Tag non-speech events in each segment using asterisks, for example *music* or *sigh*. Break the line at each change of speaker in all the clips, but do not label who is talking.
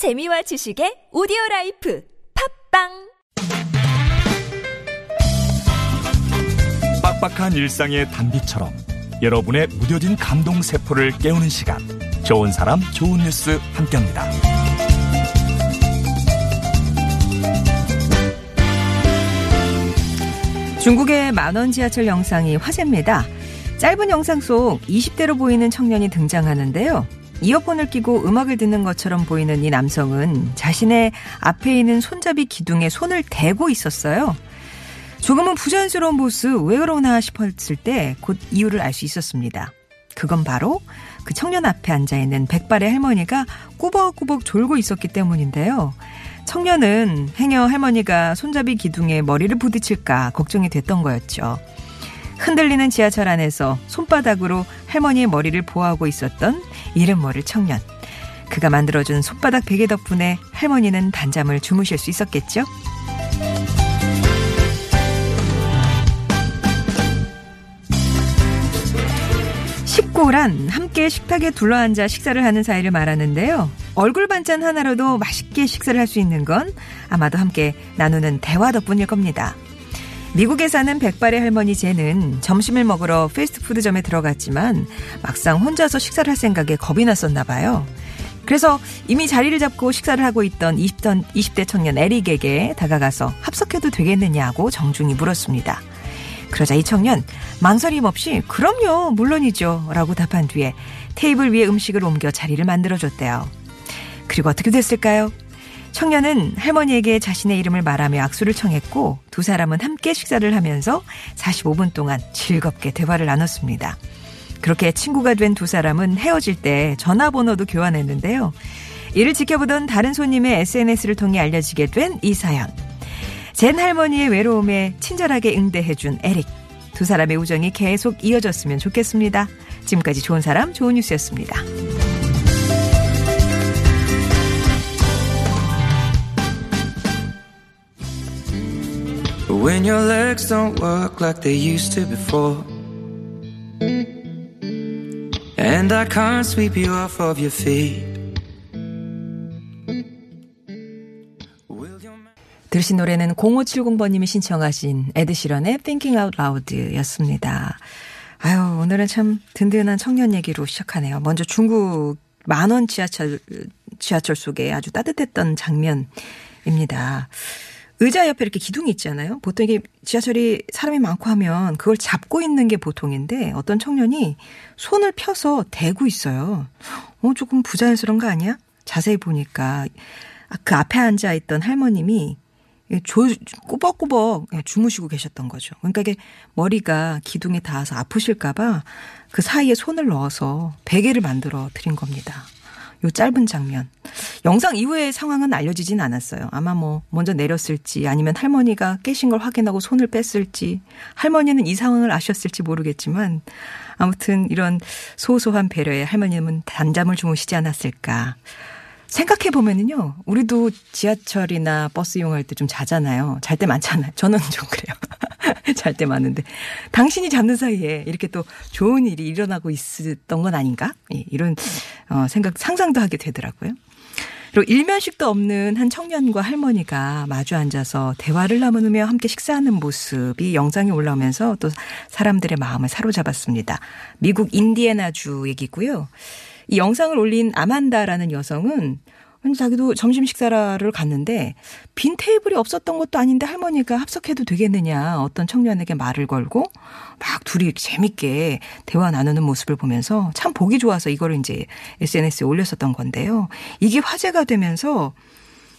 재미와 지식의 오디오 라이프 팟빵
빡빡한 일상의 단비처럼 여러분의 무뎌진 감동 세포를 깨우는 시간 좋은 사람 좋은 뉴스 함께합니다.
중국의 만원 지하철 영상이 화제입니다. 짧은 영상 속 20대로 보이는 청년이 등장하는데요. 이어폰을 끼고 음악을 듣는 것처럼 보이는 이 남성은 자신의 앞에 있는 손잡이 기둥에 손을 대고 있었어요. 조금은 부자연스러운 모습 왜 그러나 싶었을 때 곧 이유를 알 수 있었습니다. 그건 바로 그 청년 앞에 앉아있는 백발의 할머니가 꾸벅꾸벅 졸고 있었기 때문인데요. 청년은 행여 할머니가 손잡이 기둥에 머리를 부딪힐까 걱정이 됐던 거였죠. 흔들리는 지하철 안에서 손바닥으로 할머니의 머리를 보호하고 있었던 이름 모를 청년. 그가 만들어준 손바닥 베개 덕분에 할머니는 단잠을 주무실 수 있었겠죠? 식구란 함께 식탁에 둘러앉아 식사를 하는 사이를 말하는데요. 얼굴 반찬 하나로도 맛있게 식사를 할 수 있는 건 아마도 함께 나누는 대화 덕분일 겁니다. 미국에 사는 백발의 할머니 제는 점심을 먹으러 패스트푸드점에 들어갔지만 막상 혼자서 식사를 할 생각에 겁이 났었나 봐요. 그래서 이미 자리를 잡고 식사를 하고 있던 20대, 20대 청년 에릭에게 다가가서 합석해도 되겠느냐고 정중히 물었습니다. 그러자 이 청년 망설임 없이 그럼요 물론이죠 라고 답한 뒤에 테이블 위에 음식을 옮겨 자리를 만들어줬대요. 그리고 어떻게 됐을까요? 청년은 할머니에게 자신의 이름을 말하며 악수를 청했고 두 사람은 함께 식사를 하면서 45분 동안 즐겁게 대화를 나눴습니다. 그렇게 친구가 된 두 사람은 헤어질 때 전화번호도 교환했는데요. 이를 지켜보던 다른 손님의 SNS를 통해 알려지게 된 이 사연. 젠 할머니의 외로움에 친절하게 응대해준 에릭. 두 사람의 우정이 계속 이어졌으면 좋겠습니다. 지금까지 좋은 사람, 좋은 뉴스였습니다.
When your legs don't work like they used to before. And I can't sweep you off of your feet.
들으신 노래는 0570번님이 신청하신 에드시런의 Thinking Out Loud였습니다. 아유, 오늘은 참 든든한 청년 얘기로 시작하네요. 먼저 중국 만원 지하철, 지하철 속에 아주 따뜻했던 장면입니다. 의자 옆에 이렇게 기둥이 있잖아요. 보통 이게 지하철이 사람이 많고 하면 그걸 잡고 있는 게 보통인데 어떤 청년이 손을 펴서 대고 있어요. 어, 조금 부자연스러운 거 아니야? 자세히 보니까 아, 그 앞에 앉아 있던 할머님이 조, 꾸벅꾸벅 주무시고 계셨던 거죠. 그러니까 이게 머리가 기둥에 닿아서 아프실까봐 그 사이에 손을 넣어서 베개를 만들어 드린 겁니다. 요 짧은 장면. 영상 이후의 상황은 알려지진 않았어요. 아마 뭐 먼저 내렸을지 아니면 할머니가 깨신 걸 확인하고 손을 뺐을지 할머니는 이 상황을 아셨을지 모르겠지만 아무튼 이런 소소한 배려에 할머님은 단잠을 주무시지 않았을까. 생각해 보면은요, 우리도 지하철이나 버스 이용할 때 좀 자잖아요. 잘 때 많잖아요. 저는 좀 그래요. *laughs* 잘 때 많은데. 당신이 잡는 사이에 이렇게 또 좋은 일이 일어나고 있었던 건 아닌가? 예, 이런, 어, 생각, 상상도 하게 되더라고요. 그리고 일면식도 없는 한 청년과 할머니가 마주 앉아서 대화를 나누며 함께 식사하는 모습이 영상이 올라오면서 또 사람들의 마음을 사로잡았습니다. 미국 인디애나주 얘기고요. 이 영상을 올린 아만다라는 여성은 자기도 점심 식사를 갔는데 빈 테이블이 없었던 것도 아닌데 할머니가 합석해도 되겠느냐 어떤 청년에게 말을 걸고 막 둘이 재밌게 대화 나누는 모습을 보면서 참 보기 좋아서 이거를 이제 SNS에 올렸었던 건데요. 이게 화제가 되면서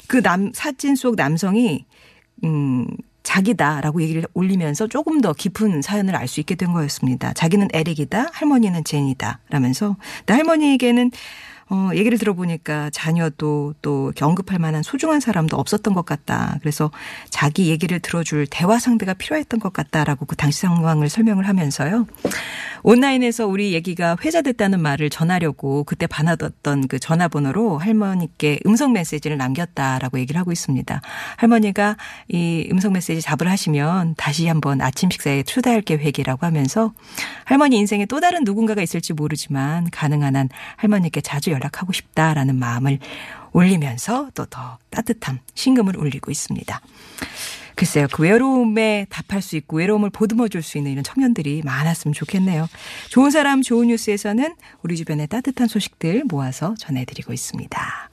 그 남 사진 속 남성이 음 자기다라고 얘기를 올리면서 조금 더 깊은 사연을 알 수 있게 된 거였습니다. 자기는 에릭이다, 할머니는 제니다 라면서 근데 할머니에게는 어, 얘기를 들어보니까 자녀도 또 언급할 만한 소중한 사람도 없었던 것 같다. 그래서 자기 얘기를 들어줄 대화 상대가 필요했던 것 같다라고 그 당시 상황을 설명을 하면서요. 온라인에서 우리 얘기가 회자됐다는 말을 전하려고 그때 받아뒀던 그 전화번호로 할머니께 음성 메시지를 남겼다라고 얘기를 하고 있습니다. 할머니가 이 음성 메시지 답을 하시면 다시 한번 아침 식사에 초대할 계획이라고 하면서 할머니 인생에 또 다른 누군가가 있을지 모르지만 가능한 한 할머니께 자주 연락 연락하고 싶다라는 마음을 올리면서 또 더 따뜻함, 신금을 올리고 있습니다. 글쎄요, 그 외로움에 답할 수 있고 외로움을 보듬어 줄 수 있는 이런 청년들이 많았으면 좋겠네요. 좋은 사람, 좋은 뉴스에서는 우리 주변의 따뜻한 소식들 모아서 전해드리고 있습니다.